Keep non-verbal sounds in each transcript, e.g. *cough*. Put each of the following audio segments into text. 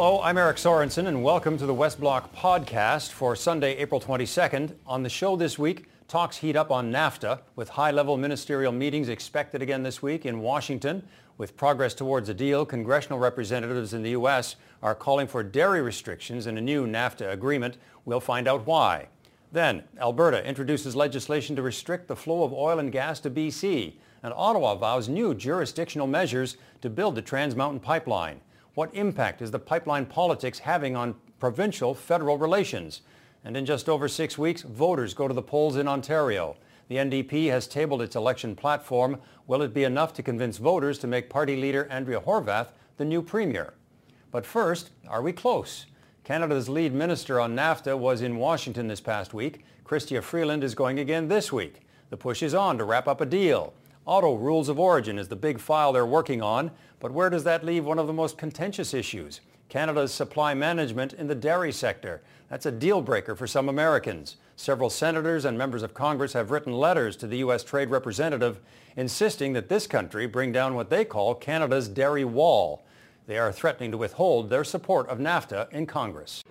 Hello, I'm Eric Sorensen, and welcome to the West Block podcast for Sunday, April 22nd. On the show this week, talks heat up on NAFTA, with high-level ministerial meetings expected again this week in Washington. With progress towards a deal, congressional representatives in the U.S. are calling for dairy restrictions in a new NAFTA agreement. We'll find out why. Then, Alberta introduces legislation to restrict the flow of oil and gas to BC, and Ottawa vows new jurisdictional measures to build the Trans Mountain Pipeline. What impact is the pipeline politics having on provincial-federal relations? And in just over six weeks, voters go to the polls in Ontario. The NDP has tabled its election platform. Will it be enough to convince voters to make party leader Andrea Horwath the new premier? But first, are we close? Canada's lead minister on NAFTA was in Washington this past week. Chrystia Freeland is going again this week. The push is on to wrap up a deal. Auto rules of origin is the big file they're working on, but where does that leave one of the most contentious issues? Canada's supply management in the dairy sector. That's a deal breaker for some Americans. Several senators and members of Congress have written letters to the U.S. Trade Representative insisting that this country bring down what they call Canada's dairy wall. They are threatening to withhold their support of NAFTA in Congress.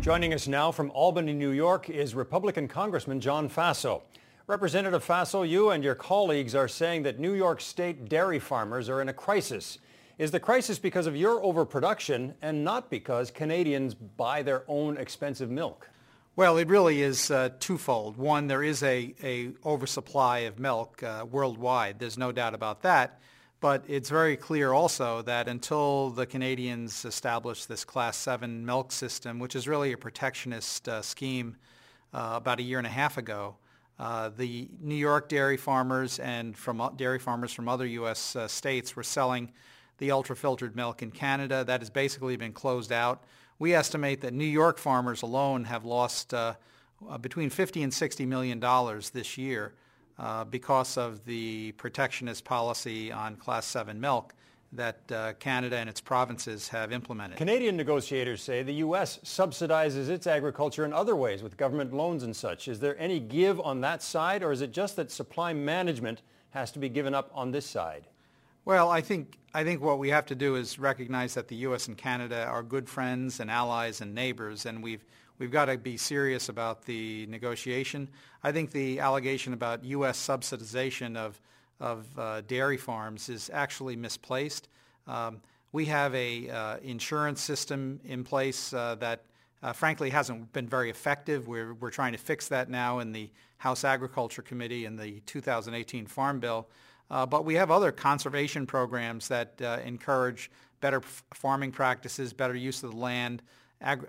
Joining us now from Albany, New York is Republican Congressman John Faso. Representative Faso, you and your colleagues are saying that New York State dairy farmers are in a crisis. Is the crisis because of your overproduction and not because Canadians buy their own expensive milk? Well, it really is uh, twofold. One, there is a, a oversupply of milk uh, worldwide. There's no doubt about that. But it's very clear also that until the Canadians establish this Class 7 milk system, which is really a protectionist uh, scheme uh, about a year and a half ago, uh, the New York dairy farmers and from uh, dairy farmers from other U.S. Uh, states were selling the ultra-filtered milk in Canada. That has basically been closed out. We estimate that New York farmers alone have lost uh, uh, between 50 and 60 million dollars this year because of the protectionist policy on Class 7 milk that uh, Canada and its provinces have implemented. Canadian negotiators say the U.S. subsidizes its agriculture in other ways with government loans and such. Is there any give on that side, or is it just that supply management has to be given up on this side? Well, I think I think what we have to do is recognize that the U.S. and Canada are good friends and allies and neighbors, and we've we've got to be serious about the negotiation. I think the allegation about U.S. subsidization of of uh, dairy farms is actually misplaced. Um, we have a uh, insurance system in place uh, that uh, frankly hasn't been very effective. We're, we're trying to fix that now in the House Agriculture Committee in the 2018 Farm Bill. Uh, but we have other conservation programs that uh, encourage better farming practices, better use of the land, ag-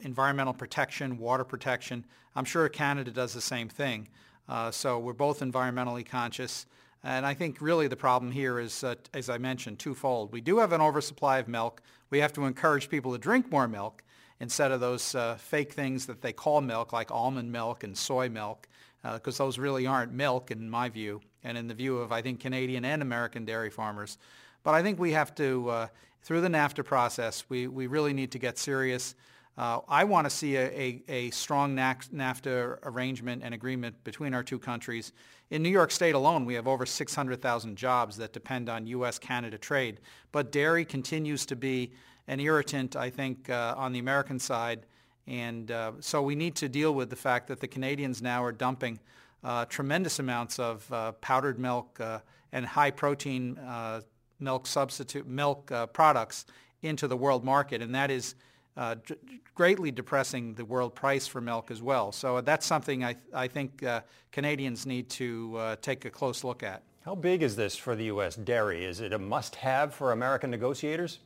environmental protection, water protection. I'm sure Canada does the same thing. so we're both environmentally conscious. And I think really the problem here is, uh, as I mentioned, twofold. We do have an oversupply of milk. We have to encourage people to drink more milk instead of those uh, fake things that they call milk, like almond milk and soy milk, because uh, those really aren't milk in my view, and in the view of, I think, Canadian and American dairy farmers. But I think we have to, uh, through the NAFTA process, we, we really need to get serious. Uh, I want to see a, a, a, strong NAFTA arrangement and agreement between our two countries. In New York State alone, we have over 600,000 jobs that depend on U.S.-Canada trade. But dairy continues to be an irritant, I think, uh, on the American side. And uh, so we need to deal with the fact that the Canadians now are dumping uh, tremendous amounts of uh, powdered milk uh, and high-protein milk substitute milk products into the world market. And that is uh, d- greatly depressing the world price for milk as well. So that's something I, th- I think uh, Canadians need to uh, take a close look at. How big is this for the U.S. dairy? Is it a must-have for American negotiators?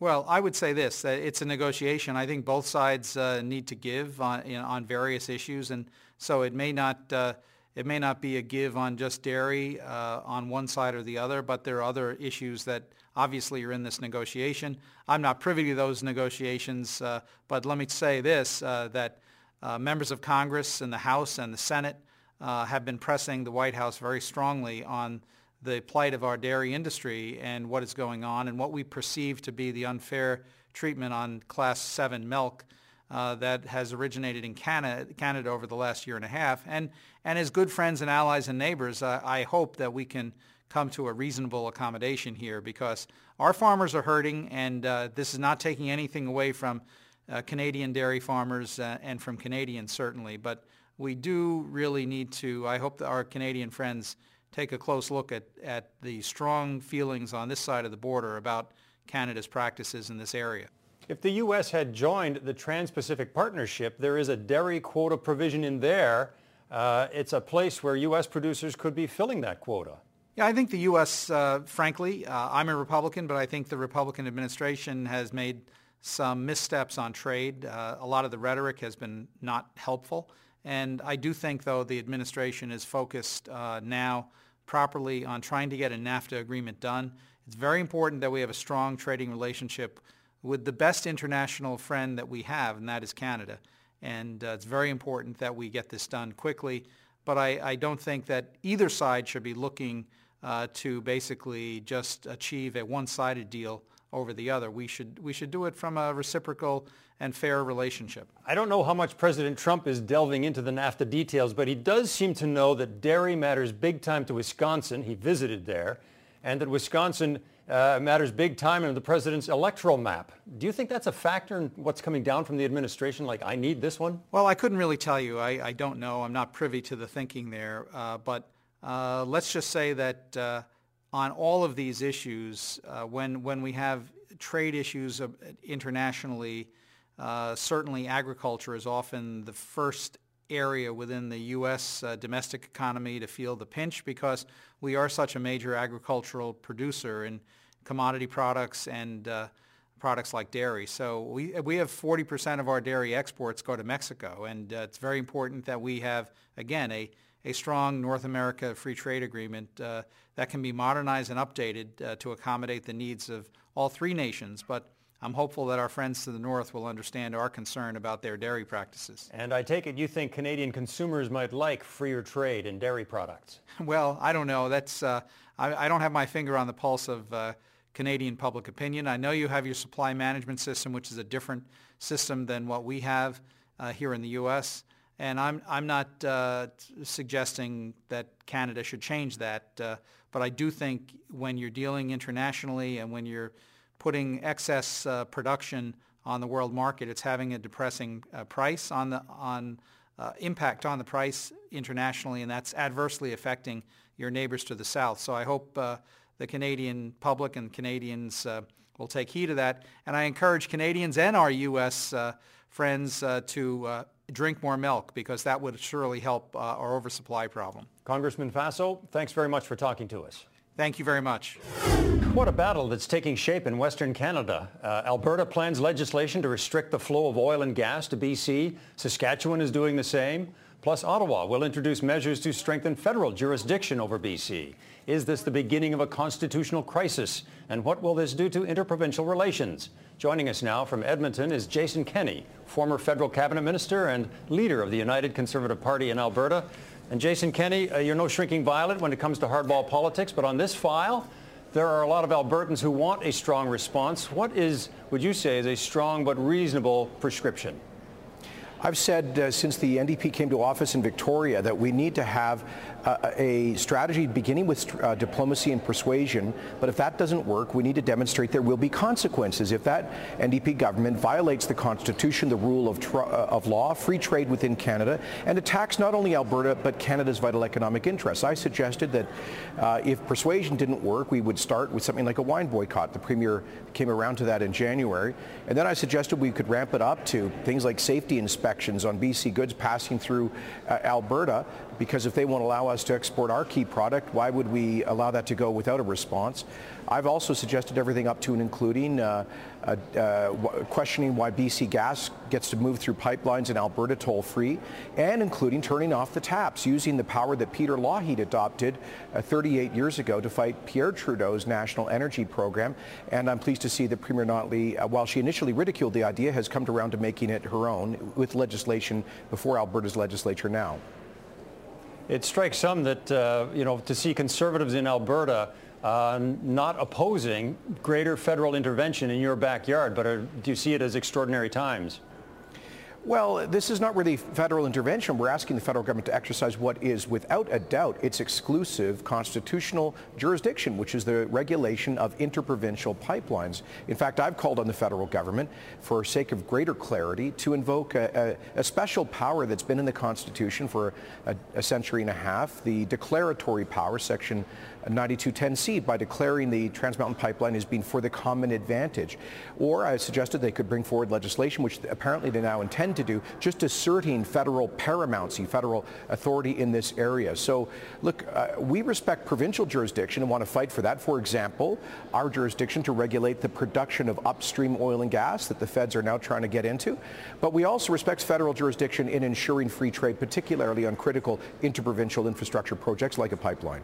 Well, I would say this: it's a negotiation. I think both sides uh, need to give on, you know, on various issues, and so it may not uh, it may not be a give on just dairy uh, on one side or the other, but there are other issues that obviously you're in this negotiation. I'm not privy to those negotiations, uh, but let me say this, uh, that uh, members of Congress and the House and the Senate uh, have been pressing the White House very strongly on the plight of our dairy industry and what is going on and what we perceive to be the unfair treatment on Class 7 milk uh, that has originated in Canada, Canada over the last year and a half. And, and as good friends and allies and neighbors, uh, I hope that we can come to a reasonable accommodation here because our farmers are hurting and uh, this is not taking anything away from uh, Canadian dairy farmers uh, and from Canadians certainly. But we do really need to, I hope that our Canadian friends take a close look at, at the strong feelings on this side of the border about Canada's practices in this area. If the U.S. had joined the Trans-Pacific Partnership, there is a dairy quota provision in there. Uh, it's a place where U.S. producers could be filling that quota. Yeah, I think the U.S., uh, frankly, uh, I'm a Republican, but I think the Republican administration has made some missteps on trade. Uh, a lot of the rhetoric has been not helpful. And I do think, though, the administration is focused uh, now properly on trying to get a NAFTA agreement done. It's very important that we have a strong trading relationship with the best international friend that we have, and that is Canada. And uh, it's very important that we get this done quickly. But I, I don't think that either side should be looking uh, to basically just achieve a one-sided deal over the other. We should, we should do it from a reciprocal and fair relationship. I don't know how much President Trump is delving into the NAFTA details, but he does seem to know that dairy matters big time to Wisconsin. He visited there. And that Wisconsin uh, matters big time in the president's electoral map. Do you think that's a factor in what's coming down from the administration? Like, I need this one? Well, I couldn't really tell you. I, I don't know. I'm not privy to the thinking there. Uh, but uh, let's just say that uh, on all of these issues, uh, when, when we have trade issues internationally, uh, certainly agriculture is often the first area within the U.S. Uh, domestic economy to feel the pinch because we are such a major agricultural producer in commodity products and uh, products like dairy. So we, we have 40% of our dairy exports go to Mexico, and uh, it's very important that we have, again, a, a strong North America free trade agreement uh, that can be modernized and updated uh, to accommodate the needs of all three nations. But I'm hopeful that our friends to the north will understand our concern about their dairy practices. And I take it you think Canadian consumers might like freer trade in dairy products? *laughs* Well, I don't know. That's uh, I, I, don't have my finger on the pulse of uh, Canadian public opinion. I know you have your supply management system, which is a different system than what we have uh, here in the U.S. And I'm I'm not uh, suggesting that Canada should change that, uh, but I do think when you're dealing internationally and when you're putting excess uh, production on the world market, it's having a depressing uh, price on the on uh, impact on the price internationally, and that's adversely affecting your neighbors to the south. So I hope uh, the Canadian public and Canadians will take heed of that, and I encourage Canadians and our U.S. Friends to drink more milk because that would surely help our oversupply problem. Congressman Faso, thanks very much for talking to us. Thank you very much. What a battle that's taking shape in Western Canada. Uh, Alberta plans legislation to restrict the flow of oil and gas to BC. Saskatchewan is doing the same. Plus, Ottawa will introduce measures to strengthen federal jurisdiction over BC. Is this the beginning of a constitutional crisis? And what will this do to interprovincial relations? Joining us now from Edmonton is Jason Kenney, former federal cabinet minister and leader of the United Conservative Party in Alberta. And Jason Kenney, uh, you're no shrinking violet when it comes to hardball politics, but on this file, there are a lot of Albertans who want a strong response. What is, would you say, is a strong but reasonable prescription? I've said uh, since the NDP came to office in Victoria that we need to have a strategy beginning with uh, diplomacy and persuasion, but if that doesn't work, we need to demonstrate there will be consequences. If that NDP government violates the Constitution, the rule of, uh, of law, free trade within Canada, and attacks not only Alberta, but Canada's vital economic interests. I suggested that uh, if persuasion didn't work, we would start with something like a wine boycott. The Premier came around to that in January. And then I suggested we could ramp it up to things like safety inspections on BC goods passing through uh, Alberta because if they won't allow us to export our key product, why would we allow that to go without a response? I've also suggested everything up to and including uh, uh, uh, questioning why BC Gas gets to move through pipelines in Alberta toll-free, and including turning off the taps, using the power that Peter Lougheed adopted uh, 38 years ago to fight Pierre Trudeau's national energy program. And I'm pleased to see that Premier Notley, uh, while she initially ridiculed the idea, has come around to making it her own with legislation before Alberta's legislature now. It strikes some that, uh, you know, to see conservatives in Alberta uh, not opposing greater federal intervention in your backyard, but are, do you see it as extraordinary times? Well, this is not really federal intervention. We're asking the federal government to exercise what is, without a doubt, its exclusive constitutional jurisdiction, which is the regulation of interprovincial pipelines. In fact, I've called on the federal government, for sake of greater clarity, to invoke a, a, a special power that's been in the Constitution for a, a century and a half, the declaratory power, section 9210C by declaring the Trans Mountain Pipeline as being for the common advantage. Or I suggested they could bring forward legislation, which apparently they now intend to do, just asserting federal paramountcy, federal authority in this area. So look, uh, we respect provincial jurisdiction and want to fight for that. For example, our jurisdiction to regulate the production of upstream oil and gas that the feds are now trying to get into. But we also respect federal jurisdiction in ensuring free trade, particularly on critical interprovincial infrastructure projects like a pipeline.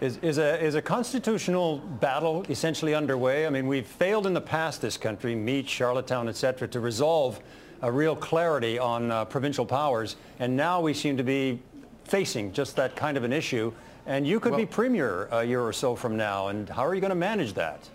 Is, is, a, is a constitutional battle essentially underway? I mean, we've failed in the past, this country, Meech, Charlottetown, et cetera, to resolve a real clarity on uh, provincial powers. And now we seem to be facing just that kind of an issue. And you could well, be premier a year or so from now. And how are you going to manage that?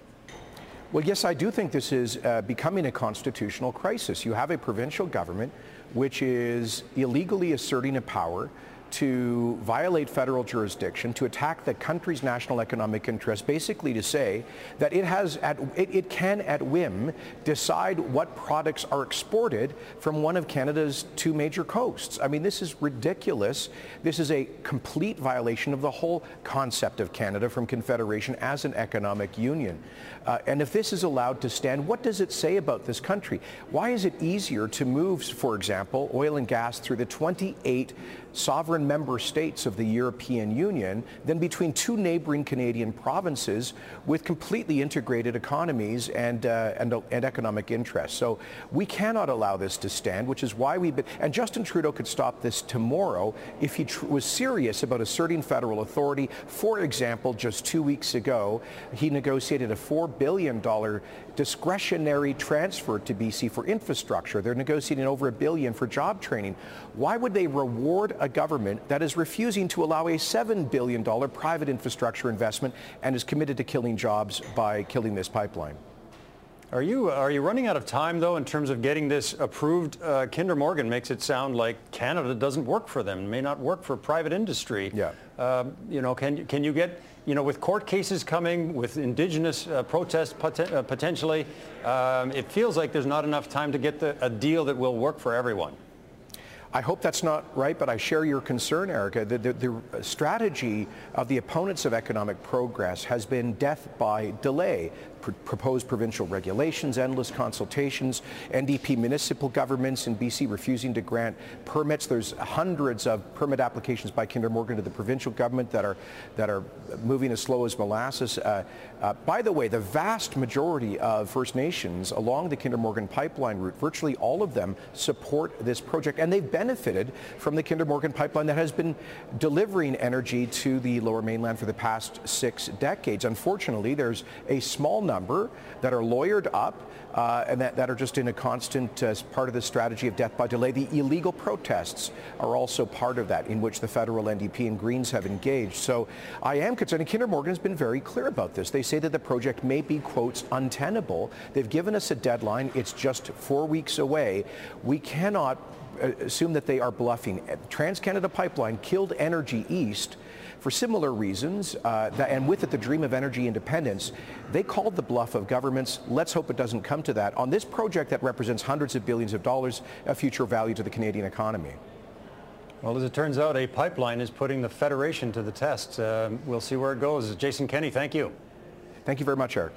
Well, yes, I do think this is uh, becoming a constitutional crisis. You have a provincial government which is illegally asserting a power to violate federal jurisdiction, to attack the country's national economic interest, basically to say that it has at, it, it, can at whim decide what products are exported from one of Canada's two major coasts. I mean, this is ridiculous. This is a complete violation of the whole concept of Canada from Confederation as an economic union. Uh, and if this is allowed to stand, what does it say about this country? Why is it easier to move, for example, oil and gas through the 28 sovereign member states of the European Union than between two neighboring Canadian provinces with completely integrated economies and, uh, and, and, economic interests. So we cannot allow this to stand, which is why we've been, and Justin Trudeau could stop this tomorrow if he was serious about asserting federal authority. For example, just two weeks ago, he negotiated a $4 billion discretionary transfer to BC for infrastructure. They're negotiating over a billion for job training. Why would they reward a government that is refusing to allow a $7 billion private infrastructure investment and is committed to killing jobs by killing this pipeline? Are you, are you running out of time, though, in terms of getting this approved? Uh, Kinder Morgan makes it sound like Canada doesn't work for them, may not work for private industry. Yeah. Uh, you know, can, can you get you know, with court cases coming, with indigenous uh, protests uh, potentially, um, it feels like there's not enough time to get the, a deal that will work for everyone. I hope that's not right, but I share your concern, Erica. The, the, the, strategy of the opponents of economic progress has been death by delay pr- proposed provincial regulations, endless consultations, NDP municipal governments in BC refusing to grant permits. There's hundreds of permit applications by Kinder Morgan to the provincial government that are that are moving as slow as molasses. Uh, uh, by the way, the vast majority of First Nations along the Kinder Morgan pipeline route, virtually all of them support this project, and they've benefited from the Kinder Morgan pipeline that has been delivering energy to the Lower Mainland for the past six decades. Unfortunately, there's a small number number that are lawyered up uh, and that, that are just in a constant uh, part of the strategy of death by delay. The illegal protests are also part of that in which the federal NDP and Greens have engaged. So I am concerned, and Kinder Morgan has been very clear about this. They say that the project may be, quotes, untenable. They've given us a deadline. It's just four weeks away. We cannot uh, assume that they are bluffing. TransCanada Pipeline killed Energy East for similar reasons, uh, that, and with it the dream of energy independence, they called the bluff of governments. Let's hope it doesn't come to that on this project that represents hundreds of billions of dollars of future value to the Canadian economy. Well, as it turns out, a pipeline is putting the Federation to the test. Uh, we'll see where it goes. Jason Kenney, thank you. Thank you very much, Eric.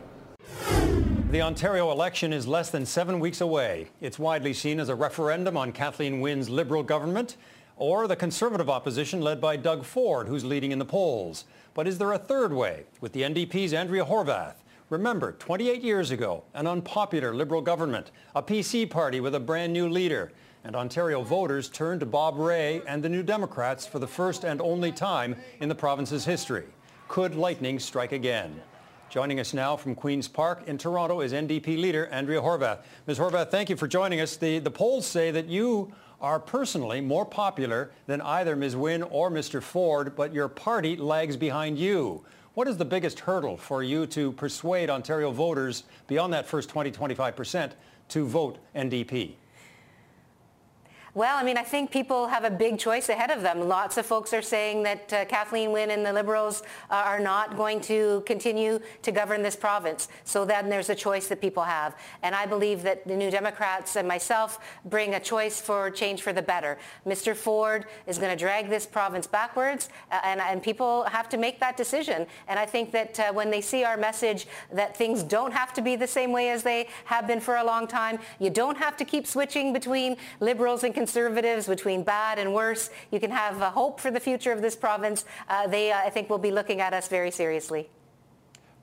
The Ontario election is less than seven weeks away. It's widely seen as a referendum on Kathleen Wynne's Liberal government or the Conservative opposition led by Doug Ford, who's leading in the polls. But is there a third way with the NDP's Andrea Horwath? Remember, 28 years ago, an unpopular Liberal government, a PC party with a brand new leader, and Ontario voters turned to Bob Rae and the New Democrats for the first and only time in the province's history. Could lightning strike again? Joining us now from Queen's Park in Toronto is NDP leader Andrea Horwath. Ms. Horwath, thank you for joining us. The, the polls say that you are personally more popular than either Ms. Wynne or Mr. Ford, but your party lags behind you. What is the biggest hurdle for you to persuade Ontario voters beyond that first 20, 25% to vote NDP? Well, I mean, I think people have a big choice ahead of them. Lots of folks are saying that uh, Kathleen Wynne and the Liberals uh, are not going to continue to govern this province. So then there's a choice that people have. And I believe that the New Democrats and myself bring a choice for change for the better. Mr. Ford is going to drag this province backwards, uh, and, and, people have to make that decision. And I think that uh, when they see our message that things don't have to be the same way as they have been for a long time, you don't have to keep switching between Liberals and conservatives between bad and worse. You can have uh, hope for the future of this province. Uh, they, uh, I think, will be looking at us very seriously.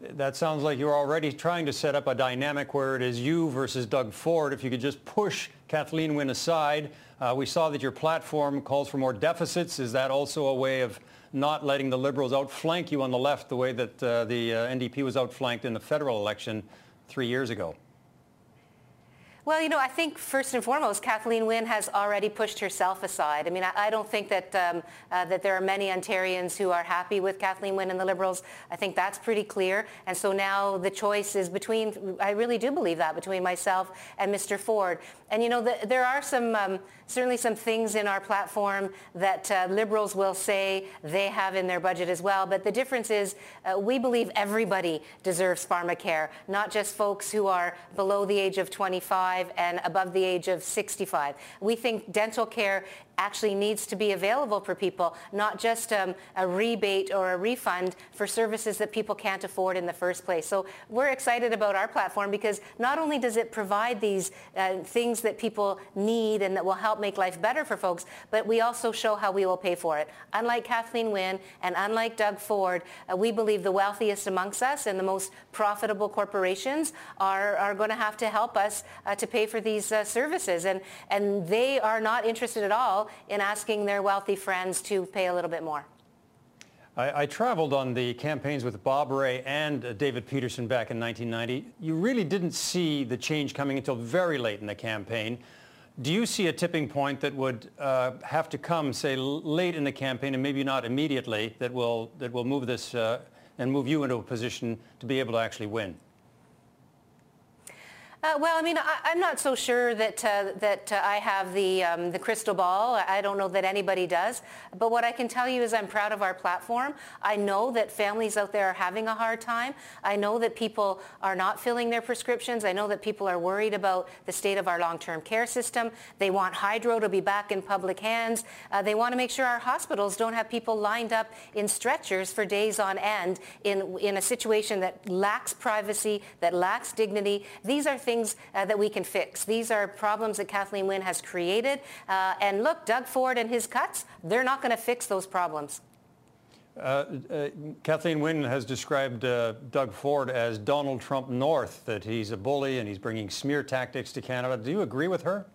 That sounds like you're already trying to set up a dynamic where it is you versus Doug Ford. If you could just push Kathleen Wynne aside. Uh, we saw that your platform calls for more deficits. Is that also a way of not letting the Liberals outflank you on the left the way that uh, the uh, NDP was outflanked in the federal election three years ago? Well, you know, I think first and foremost, Kathleen Wynne has already pushed herself aside. I mean, I, I don't think that um, uh, that there are many Ontarians who are happy with Kathleen Wynne and the Liberals. I think that's pretty clear. And so now the choice is between, I really do believe that, between myself and Mr. Ford. And, you know, the, there are some, um, certainly some things in our platform that uh, Liberals will say they have in their budget as well. But the difference is uh, we believe everybody deserves pharmacare, not just folks who are below the age of 25 and above the age of 65. We think dental care actually needs to be available for people, not just um, a rebate or a refund for services that people can't afford in the first place. So we're excited about our platform because not only does it provide these uh, things that people need and that will help make life better for folks, but we also show how we will pay for it. Unlike Kathleen Wynne and unlike Doug Ford, uh, we believe the wealthiest amongst us and the most profitable corporations are, are going to have to help us uh, to pay for these uh, services. And, and they are not interested at all in asking their wealthy friends to pay a little bit more. I, I, traveled on the campaigns with Bob Rae and uh, David Peterson back in 1990. You really didn't see the change coming until very late in the campaign. Do you see a tipping point that would uh, have to come, say, late in the campaign, and maybe not immediately, that will that will move this uh, and move you into a position to be able to actually win? Uh, well, I mean, I, am not so sure that uh, that uh, I have the um, the crystal ball. I don't know that anybody does. But what I can tell you is I'm proud of our platform. I know that families out there are having a hard time. I know that people are not filling their prescriptions. I know that people are worried about the state of our long-term care system. They want hydro to be back in public hands. Uh, they want to make sure our hospitals don't have people lined up in stretchers for days on end in in a situation that lacks privacy, that lacks dignity. These are things things uh, that we can fix. These are problems that Kathleen Wynne has created. Uh, and look, Doug Ford and his cuts, they're not going to fix those problems. Uh, uh, Kathleen Wynne has described uh, Doug Ford as Donald Trump North, that he's a bully and he's bringing smear tactics to Canada. Do you agree with her?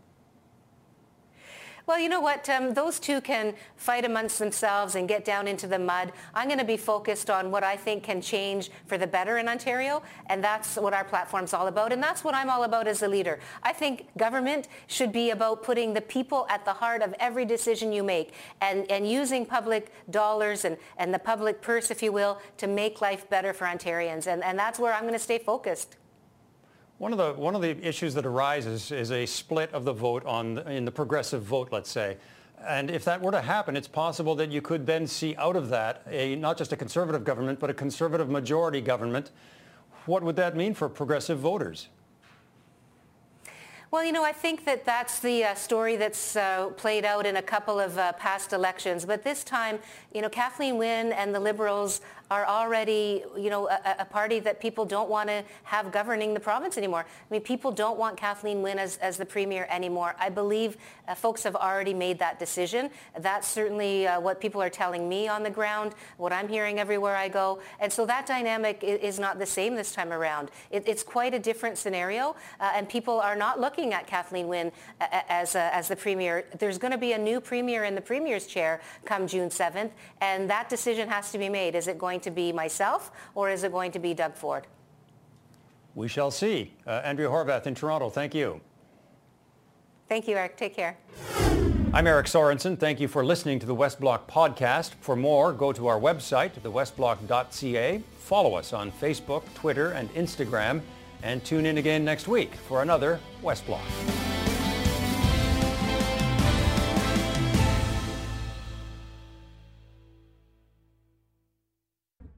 Well, you know what? Um, those two can fight amongst themselves and get down into the mud. I'm going to be focused on what I think can change for the better in Ontario, and that's what our platform's all about, and that's what I'm all about as a leader. I think government should be about putting the people at the heart of every decision you make and, and using public dollars and, and the public purse, if you will, to make life better for Ontarians, and, and that's where I'm going to stay focused. One of the one of the issues that arises is a split of the vote on in the progressive vote, let's say. And if that were to happen, it's possible that you could then see out of that a not just a conservative government, but a conservative majority government. What would that mean for progressive voters? Well, you know, I think that that's the uh, story that's uh, played out in a couple of uh, past elections. But this time, you know, Kathleen Wynne and the Liberals are already, you know, a, a party that people don't want to have governing the province anymore. I mean, people don't want Kathleen Wynne as, as the premier anymore. I believe uh, folks have already made that decision. That's certainly uh, what people are telling me on the ground, what I'm hearing everywhere I go. And so that dynamic is, is not the same this time around. It, it's quite a different scenario, uh, and people are not looking at Kathleen Wynne uh, as, as the premier. There's going to be a new premier in the premier's chair come June 7th, and that decision has to be made. Is it going going to be myself or is it going to be Doug Ford? We shall see. Uh, Andrea Horwath in Toronto, thank you. Thank you, Eric. Take care. I'm Eric Sorensen. Thank you for listening to the West Block podcast. For more, go to our website, thewestblock.ca. Follow us on Facebook, Twitter, and Instagram. And tune in again next week for another West Block.